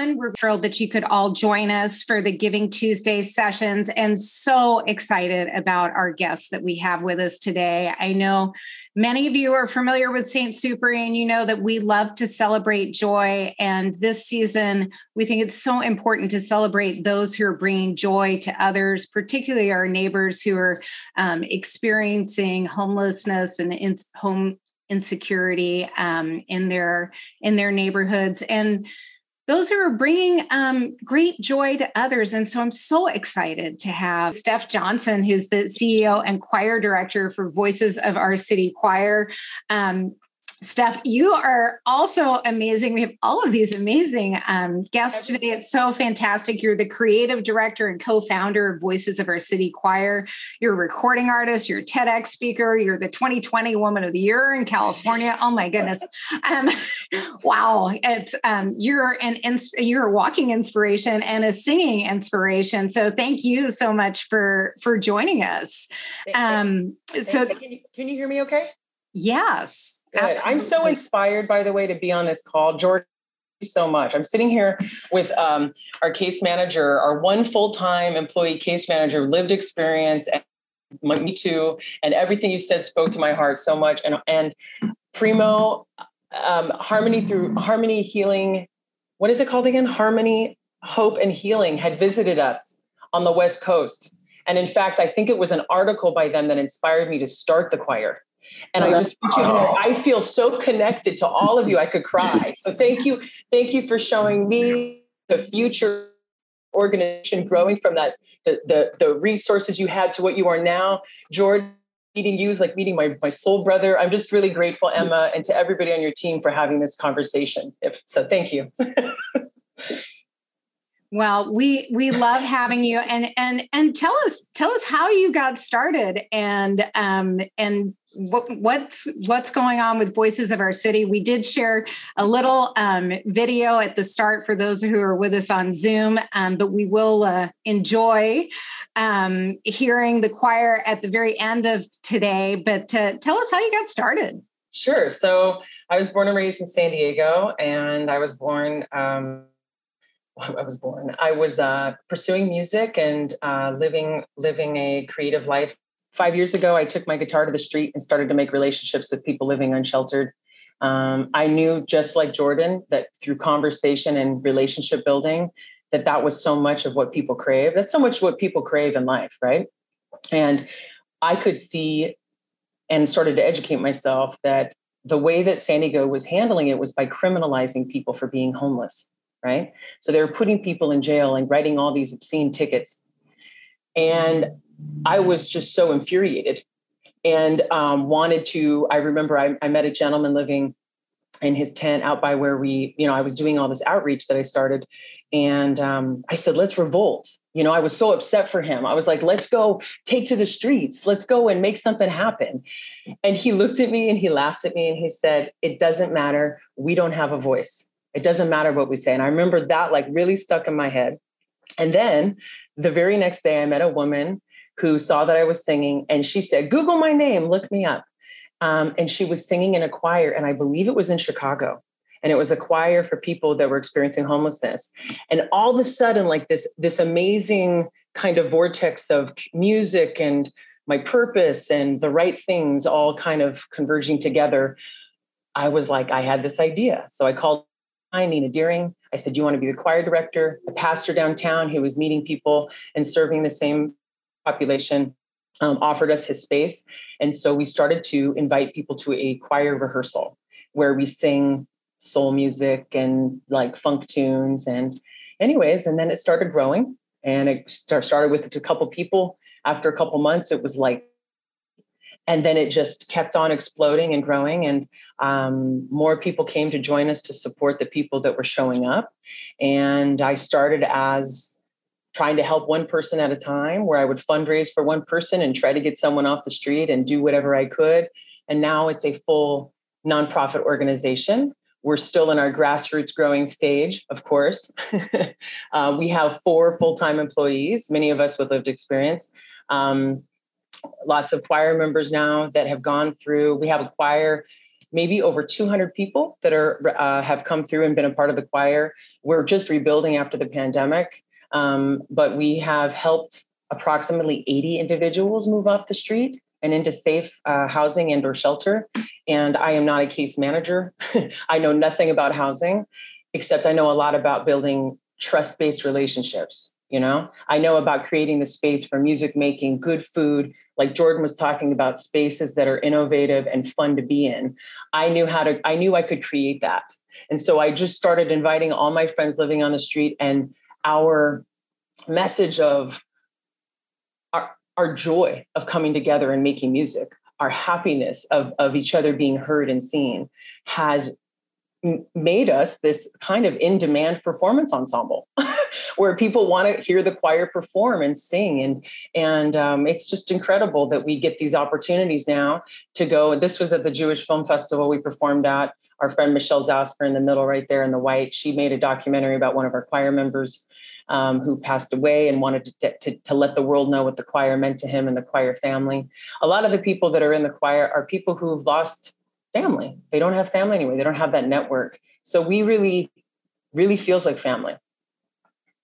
everyone. We're thrilled that you could all join us for the Giving Tuesday sessions and so excited about our guests that we have with us today. I know many of you are familiar with St. Supéry and you know that we love to celebrate joy. And this season, we think it's so important to celebrate those who are bringing joy to others, particularly our neighbors who are um, experiencing homelessness and in home insecurity um, in their in their neighborhoods and those are bringing um, great joy to others. And so I'm so excited to have Steph Johnson, who's the CEO and choir director for Voices of Our City Choir. Um, Steph, you are also amazing. We have all of these amazing um, guests today. It's so fantastic. You're the creative director and co founder of Voices of Our City Choir. You're a recording artist, you're a TEDx speaker, you're the 2020 Woman of the Year in California. Oh my goodness. Um, wow. It's um, you're an ins- you're a walking inspiration and a singing inspiration. So thank you so much for for joining us. Um, so can you, can you hear me okay? Yes. I'm so inspired, by the way, to be on this call. George, you so much. I'm sitting here with um, our case manager, our one full time employee case manager, lived experience, and me too. And everything you said spoke to my heart so much. And, and Primo, um, Harmony through Harmony Healing, what is it called again? Harmony, Hope, and Healing had visited us on the West Coast. And in fact, I think it was an article by them that inspired me to start the choir. And oh, I just want you to know, I feel so connected to all of you. I could cry. So thank you. Thank you for showing me the future organization growing from that, the, the, the resources you had to what you are now. George, meeting you is like meeting my, my soul brother. I'm just really grateful, Emma, and to everybody on your team for having this conversation. If so, thank you. Well, we we love having you, and and and tell us tell us how you got started, and um and what, what's what's going on with voices of our city. We did share a little um, video at the start for those who are with us on zoom um, but we will uh, enjoy um, hearing the choir at the very end of today. But uh, tell us how you got started. Sure. So i was born and raised in san diego and i was born um, I was born. I was uh, pursuing music and uh, living living a creative life five years ago, I took my guitar to the street and started to make relationships with people living unsheltered. Um, I knew, just like Jordan, that through conversation and relationship building, that that was so much of what people crave. That's so much what people crave in life, right? And I could see and started to educate myself that the way that San Diego was handling it was by criminalizing people for being homeless, right? So they were putting people in jail and writing all these obscene tickets. And I was just so infuriated and um, wanted to. I remember I, I, met a gentleman living in his tent out by where we, you know, I was doing all this outreach that I started. And um, I said, let's revolt. You know, I was so upset for him. I was like, let's go take to the streets. Let's go and make something happen. And he looked at me and he laughed at me and he said, it doesn't matter. We don't have a voice. It doesn't matter what we say. And I remember that like really stuck in my head. And then the very next day, I met a woman who saw that I was singing and she said, Google my name, look me up. Um, and she was singing in a choir, and I believe it was in Chicago. And it was a choir for people that were experiencing homelessness. And all of a sudden, like this, this amazing kind of vortex of music and my purpose and the right things all kind of converging together. I was like, I had this idea. So I called Nina Deering. I said, you want to be the choir director? A pastor downtown who was meeting people and serving the same population um, offered us his space. And so we started to invite people to a choir rehearsal where we sing soul music and like funk tunes. And, anyways, and then it started growing. And it started with a couple people. After a couple months, it was like, and then it just kept on exploding and growing. And um, more people came to join us to support the people that were showing up. And I started as trying to help one person at a time where I would fundraise for one person and try to get someone off the street and do whatever I could. And now it's a full nonprofit organization. We're still in our grassroots growing stage, of course. uh, we have four full time employees, many of us with lived experience. Um, lots of choir members now that have gone through. We have a choir maybe over 200 people that are uh, have come through and been a part of the choir. We're just rebuilding after the pandemic, um, but we have helped approximately 80 individuals move off the street and into safe uh, housing and or shelter and i am not a case manager i know nothing about housing except i know a lot about building trust-based relationships you know? I know about creating the space for music making good food. Like jordan was talking about spaces that are innovative and fun to be in. I knew how to i knew i could create that. And so i just started inviting all my friends living on the street and our message of our, our joy of coming together and making music our happiness of, of each other being heard and seen has made us this kind of in demand performance ensemble where people want to hear the choir perform and sing and and um, it's just incredible that we get these opportunities now to go this was at the jewish film festival we performed at our friend michelle zasper in the middle right there in the white she made a documentary about one of our choir members um, who passed away and wanted to, to, to let the world know what the choir meant to him and the choir family a lot of the people that are in the choir are people who've lost family. They don't have family anyway. They don't have that network. So we really, really feels like family.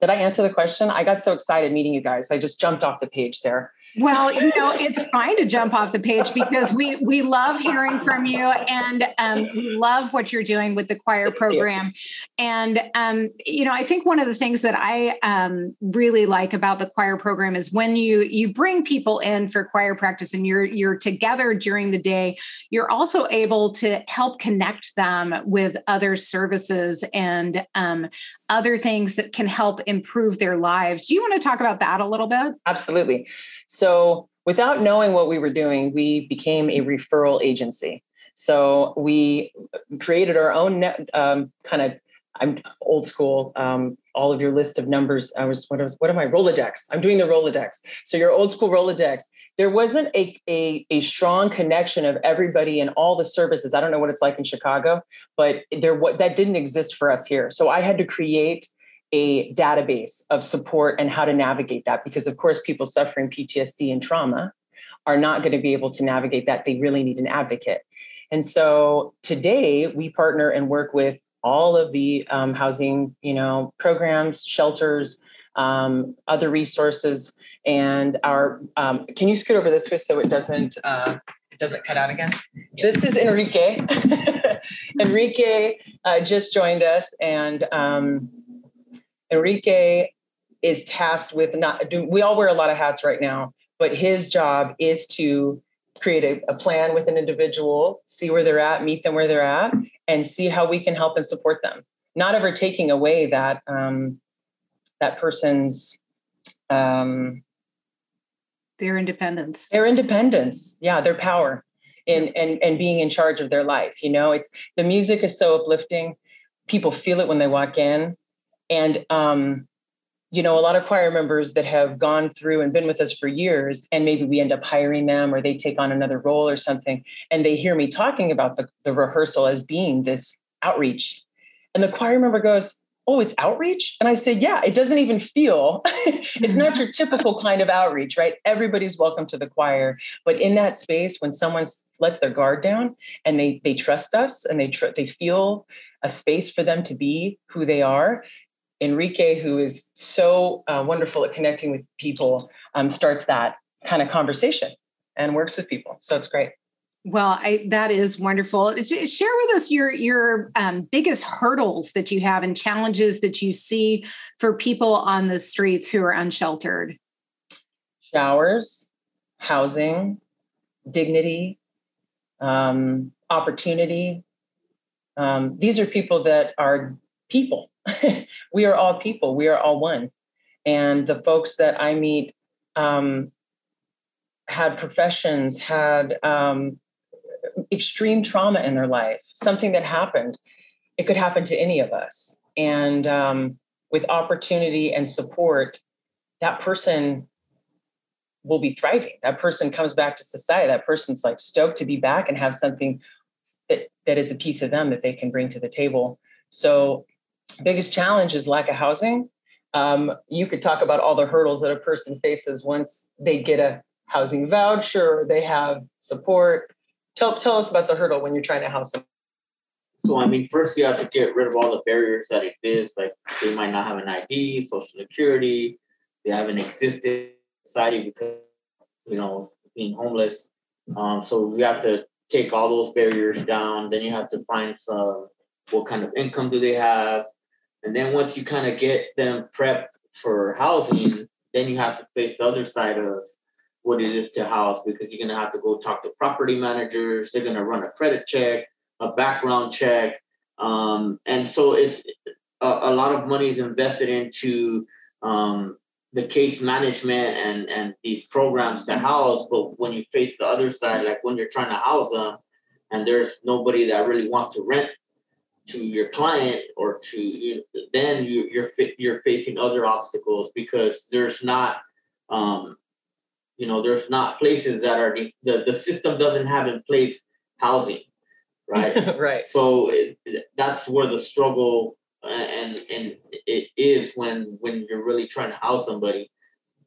Did I answer the question? I got so excited meeting you guys. I just jumped off the page there. Well, you know, it's fine to jump off the page because we we love hearing from you, and um, we love what you're doing with the choir program. And um, you know, I think one of the things that I um, really like about the choir program is when you you bring people in for choir practice and you're you're together during the day. You're also able to help connect them with other services and um, other things that can help improve their lives. Do you want to talk about that a little bit? Absolutely. So, without knowing what we were doing, we became a referral agency. So, we created our own net, um, kind of I'm old school. Um, all of your list of numbers. I was what was what am I Rolodex? I'm doing the Rolodex. So your old school Rolodex. There wasn't a, a a strong connection of everybody and all the services. I don't know what it's like in Chicago, but there what that didn't exist for us here. So I had to create a database of support and how to navigate that because of course people suffering ptsd and trauma are not going to be able to navigate that. They really need an advocate. And so today we partner and work with all of the um, housing you know programs shelters um, other resources and our um, can you scoot over this way so it doesn't uh, it doesn't cut out again? This is enrique. Enrique uh, just joined us and um, Enrique is tasked with not do we all wear a lot of hats right now, but his job is to create a, a, plan with an individual, see where they're at, meet them where they're at, and see how we can help and support them. Not ever taking away that um, that person's um, their independence. Their independence, yeah, their power in and and being in charge of their life. You know, it's the music is so uplifting. People feel it when they walk in and um, you know, a lot of choir members that have gone through and been with us for years, and maybe we end up hiring them or they take on another role or something, and they hear me talking about the, the rehearsal as being this outreach. And the choir member goes, Oh, it's outreach? And I say, Yeah, it doesn't even feel, it's not your typical kind of outreach, right? Everybody's welcome to the choir. But in that space, when someone lets their guard down and they they trust us and they tr- they feel a space for them to be who they are, Enrique, who is so uh, wonderful at connecting with people, um, starts that kind of conversation and works with people. So it's great. Well, I, that is wonderful. Share with us your your um, biggest hurdles that you have and challenges that you see for people on the streets who are unsheltered. Showers, housing, dignity, um, opportunity. Um, these are people that are people we are all people. We are all one. And the folks that I meet um, had professions, had um, extreme trauma in their life, something that happened. It could happen to any of us. And um, with opportunity and support, that person will be thriving. That person comes back to society. That person's like stoked to be back and have something that, that is a piece of them that they can bring to the table. So biggest challenge is lack of housing. Um, you could talk about all the hurdles that a person faces once they get a housing voucher, they have support. tell tell us about the hurdle when you're trying to house them. So I mean, first you have to get rid of all the barriers that exist. Like they might not have an ID, social security, they haven't existed society because you know being homeless. Um, so you have to take all those barriers down. Then you have to find some what kind of income do they have, and then once you kind of get them prepped for housing, then you have to face the other side of what it is to house because you're gonna have to go talk to property managers. They're gonna run a credit check, a background check, um, and so it's a, a, lot of money is invested into um, the case management and and these programs to house. But when you face the other side, like when you're trying to house them, and there's nobody that really wants to rent to your client or to you, then you, you're you're facing other obstacles because there's not, um, you know, there's not places that are the the system doesn't have in place housing, right? right. So it, that's where the struggle and and it is when when you're really trying to house somebody.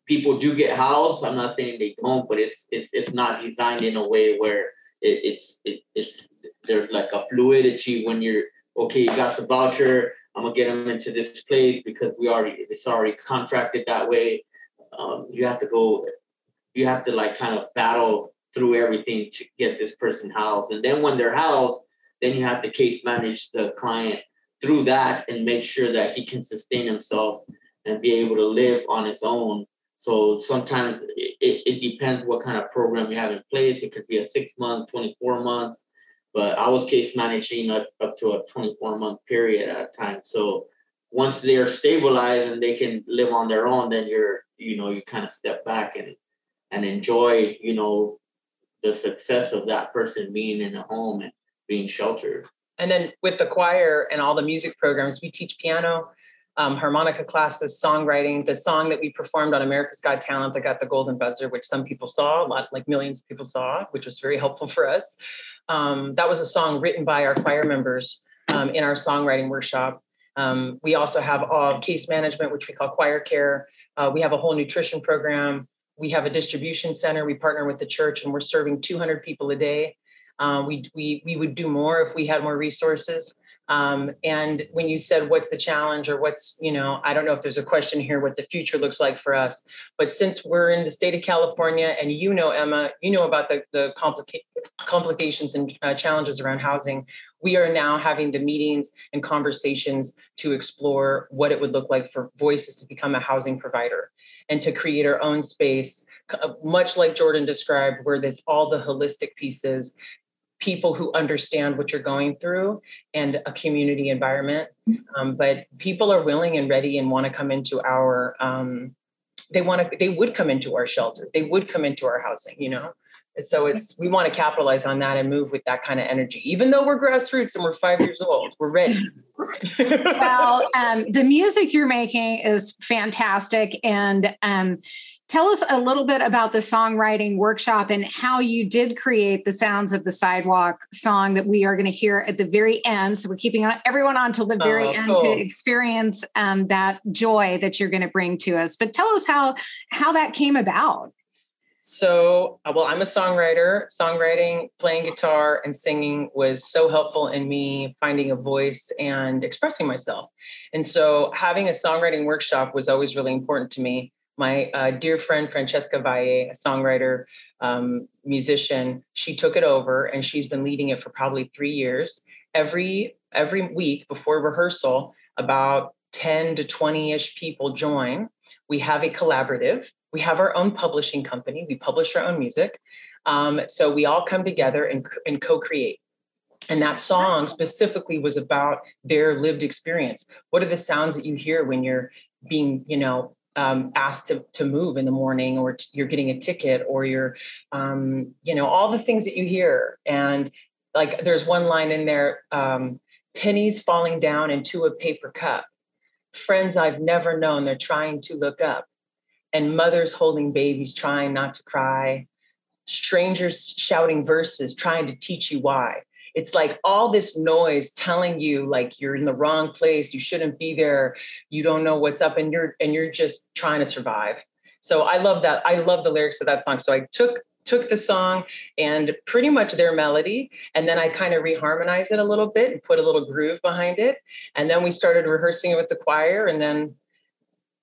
People do get housed. I'm not saying they don't, but it's it's it's not designed in a way where it, it's it, it's there's like a fluidity when you're okay. You got the voucher. I'm gonna get them into this place because we already it's already contracted that way. Um, you have to go. You have to like kind of battle through everything to get this person housed, and then when they're housed, then you have to case manage the client through that and make sure that he can sustain himself and be able to live on his own. So sometimes it, it depends what kind of program you have in place. It could be a six month, 24 months, but I was case managing up, up to a 24 month period at a time. So once they are stabilized and they can live on their own, then you're, you know, you kind of step back and, and enjoy, you know, the success of that person being in a home and being sheltered. And then with the choir and all the music programs, we teach piano, um, harmonica classes, songwriting. The song that we performed on America's Got Talent that got the Golden Buzzer, which some people saw, a lot like millions of people saw, which was very helpful for us. Um, that was a song written by our choir members um, in our songwriting workshop. Um, we also have all case management, which we call choir care. Uh, we have a whole nutrition program. We have a distribution center. We partner with the church, and we're serving 200 people a day. Um, we, we, we would do more if we had more resources. Um, and when you said what's the challenge or what's, you know, I don't know if there's a question here what the future looks like for us. But since we're in the state of California and you know, Emma, you know about the, the complica- complications and uh, challenges around housing, we are now having the meetings and conversations to explore what it would look like for voices to become a housing provider and to create our own space, much like Jordan described, where there's all the holistic pieces people who understand what you're going through and a community environment. Um, but people are willing and ready and want to come into our, um, they want to, they would come into our shelter. They would come into our housing, you know? And so it's, we want to capitalize on that and move with that kind of energy. Even though we're grassroots and we're five years old, we're ready. well, um, the music you're making is fantastic. And, um, Tell us a little bit about the songwriting workshop and how you did create the Sounds of the Sidewalk song that we are going to hear at the very end. So we're keeping everyone on till the very oh, end cool. to experience um, that joy that you're going to bring to us. But tell us how how that came about. So, uh, well, I'm a songwriter. Songwriting, playing guitar, and singing was so helpful in me finding a voice and expressing myself. And so, having a songwriting workshop was always really important to me my uh, dear friend Francesca Valle, a songwriter, um, musician, she took it over and she's been leading it for probably three years. Every every week before rehearsal, about 10 to 20-ish people join. We have a collaborative. We have our own publishing company. We publish our own music. Um, so we all come together and, and co-create. And that song specifically was about their lived experience. What are the sounds that you hear when you're being, you know, um, asked to, to move in the morning or t- you're getting a ticket or you're um, you know all the things that you hear. And like there's one line in there um, pennies falling down into a paper cup. Friends i've never known they're trying to look up. And mothers holding babies trying not to cry. Strangers shouting verses trying to teach you why it's like all this noise telling you like you're in the wrong place you shouldn't be there you don't know what's up and you're and you're just trying to survive so i love that i love the lyrics of that song so i took took the song and pretty much their melody, and then I kind of reharmonized it a little bit and put a little groove behind it. And then we started rehearsing it with the choir, and then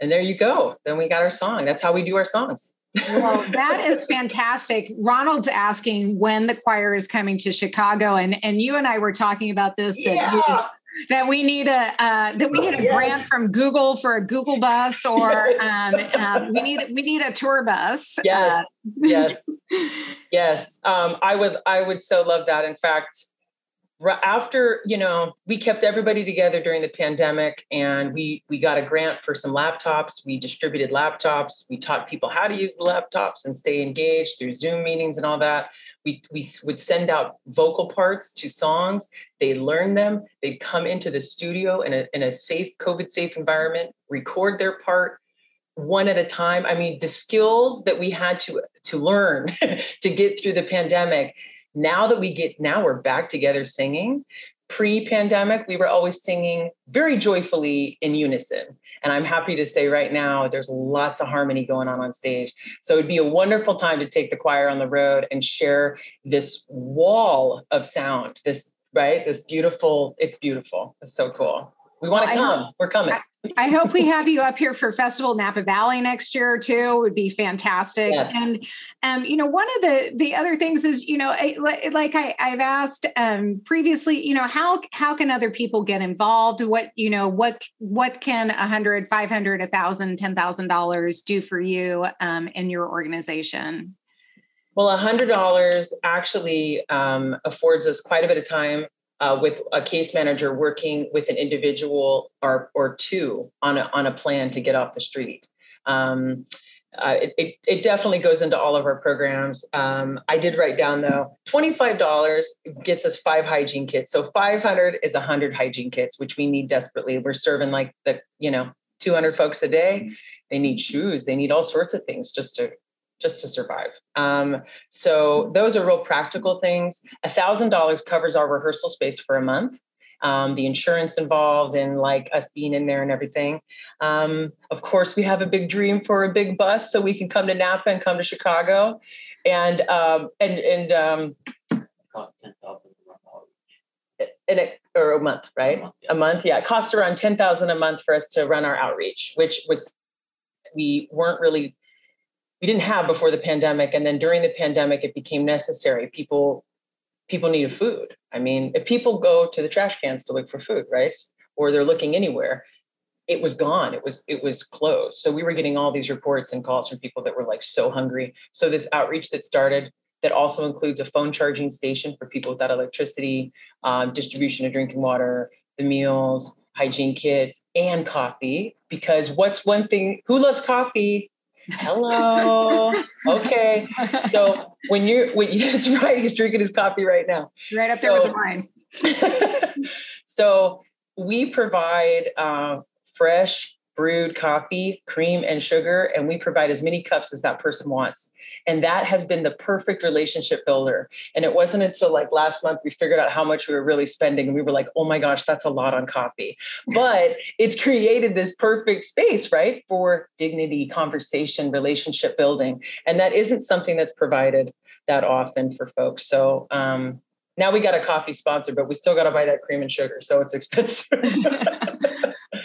and there you go. Then we got our song. That's how we do our songs. Well, that is fantastic. Ronald's asking when the choir is coming to Chicago, and and you and I were talking about this. That yeah that we need a uh, that we need a grant from Google for a Google bus, or um, uh, we need we need a tour bus. Yes, uh, yes, yes. Um, I would I would so love that. In fact, after you know we kept everybody together during the pandemic, and we we got a grant for some laptops. We distributed laptops. We taught people how to use the laptops and stay engaged through Zoom meetings and all that we, we would send out vocal parts to songs. They learn them. They'd come into the studio in a, in a safe, COVID safe environment, record their part one at a time. I mean, the skills that we had to, to learn to get through the pandemic. Now that we get, now we're back together singing. Pre pandemic, we were always singing very joyfully in unison. And I'm happy to say right now, there's lots of harmony going on on stage. So it'd be a wonderful time to take the choir on the road and share this wall of sound, this, right? This beautiful, it's beautiful. It's so cool. We want to well, come. We're coming. I hope we have you up here for Festival Napa Valley next year too. It would be fantastic. Yeah. And um, you know, one of the the other things is, you know, like I, I've asked um, previously, you know, how how can other people get involved? What you know, what what can a hundred, five hundred, a thousand, ten thousand dollars do for you um, in your organization? Well, a hundred dollars actually um, affords us quite a bit of time uh, with a case manager working with an individual or, or two on a, on a plan to get off the street. Um, uh, it, it, it, definitely goes into all of our programs. Um, I did write down though, $25 gets us five hygiene kits. So 500 is 100 hygiene kits, which we need desperately. We're serving like the, you know, 200 folks a day. They need shoes. They need all sorts of things just to just to survive. Um, so those are real practical things. A thousand dollars covers our rehearsal space for a month. Um, the insurance involved and like us being in there and everything. Um, of course, we have a big dream for a big bus so we can come to Napa and come to Chicago, and um, and and um, cost ten thousand in a, or a month, right? A month, yeah. a month, yeah. It costs around ten thousand a month for us to run our outreach, which was we weren't really we didn't have before the pandemic and then during the pandemic it became necessary. People people needed food. I mean if people go to the trash cans to look for food right or they're looking anywhere it was gone. It was it was closed. So we were getting all these reports and calls from people that were like so hungry. So this outreach that started that also includes a phone charging station for people without electricity um, distribution of drinking water the meals hygiene kits and coffee because what's one thing who loves coffee Hello. okay. So when you're when it's right, he's drinking his coffee right now. It's right up so, there with the wine. so we provide uh, fresh brewed coffee, cream, and sugar, and we provide as many cups as that person wants. And that has been the perfect relationship builder. And it wasn't until like last month we figured out how much we were really spending. And we were like, oh my gosh, that's a lot on coffee. But it's created this perfect space, right, for dignity, conversation, relationship building. And that isn't something that's provided that often for folks. So, um, now we got a coffee sponsor, but we still got to buy that cream and sugar. So it's expensive.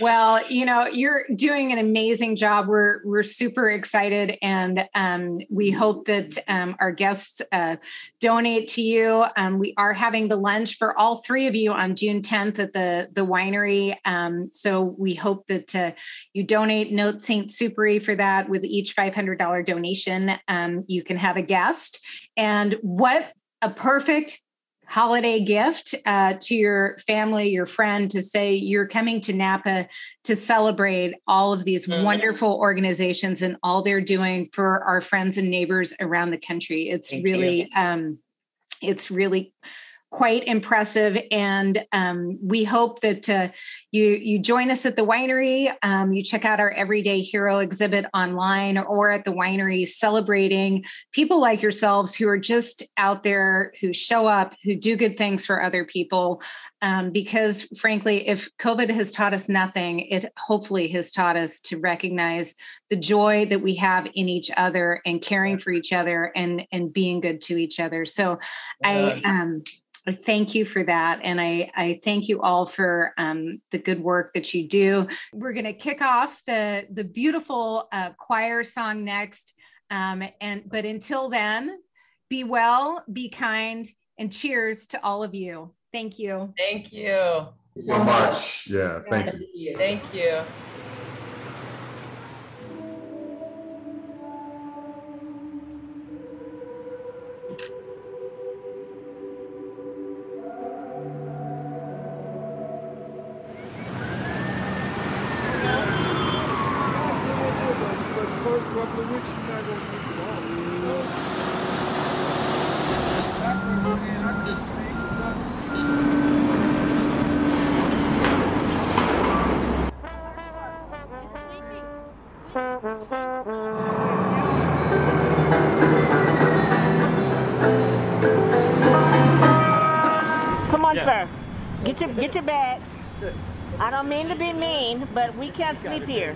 well, you know, you're doing an amazing job. We're we're super excited, and um, we hope that um, our guests uh, donate to you. Um, we are having the lunch for all three of you on June 10th at the the winery. Um, so we hope that uh, you donate. Note Saint Supéry for that. With each $500 donation, um, you can have a guest. And what a perfect holiday gift uh, to your family, your friend, to say you're coming to Napa to celebrate all of these mm-hmm. wonderful organizations and all they're doing for our friends and neighbors around the country. It's Thank really, um, it's really quite impressive. And um, we hope that uh, you you join us at the winery. Um, you check out our Everyday Hero exhibit online or at the winery, celebrating people like yourselves who are just out there, who show up, who do good things for other people. Um, because frankly, if COVID has taught us nothing, it hopefully has taught us to recognize the joy that we have in each other and caring for each other and and being good to each other. So, I um, I thank you for that. And I, I thank you all for um, the good work that you do. We're going to kick off the, the beautiful uh, choir song next. Um, and but until then, be well, be kind, and cheers to all of you. Thank you. Thank you so much. Yeah, thank you. Thank you. Mean to be mean, but we can't sleep here.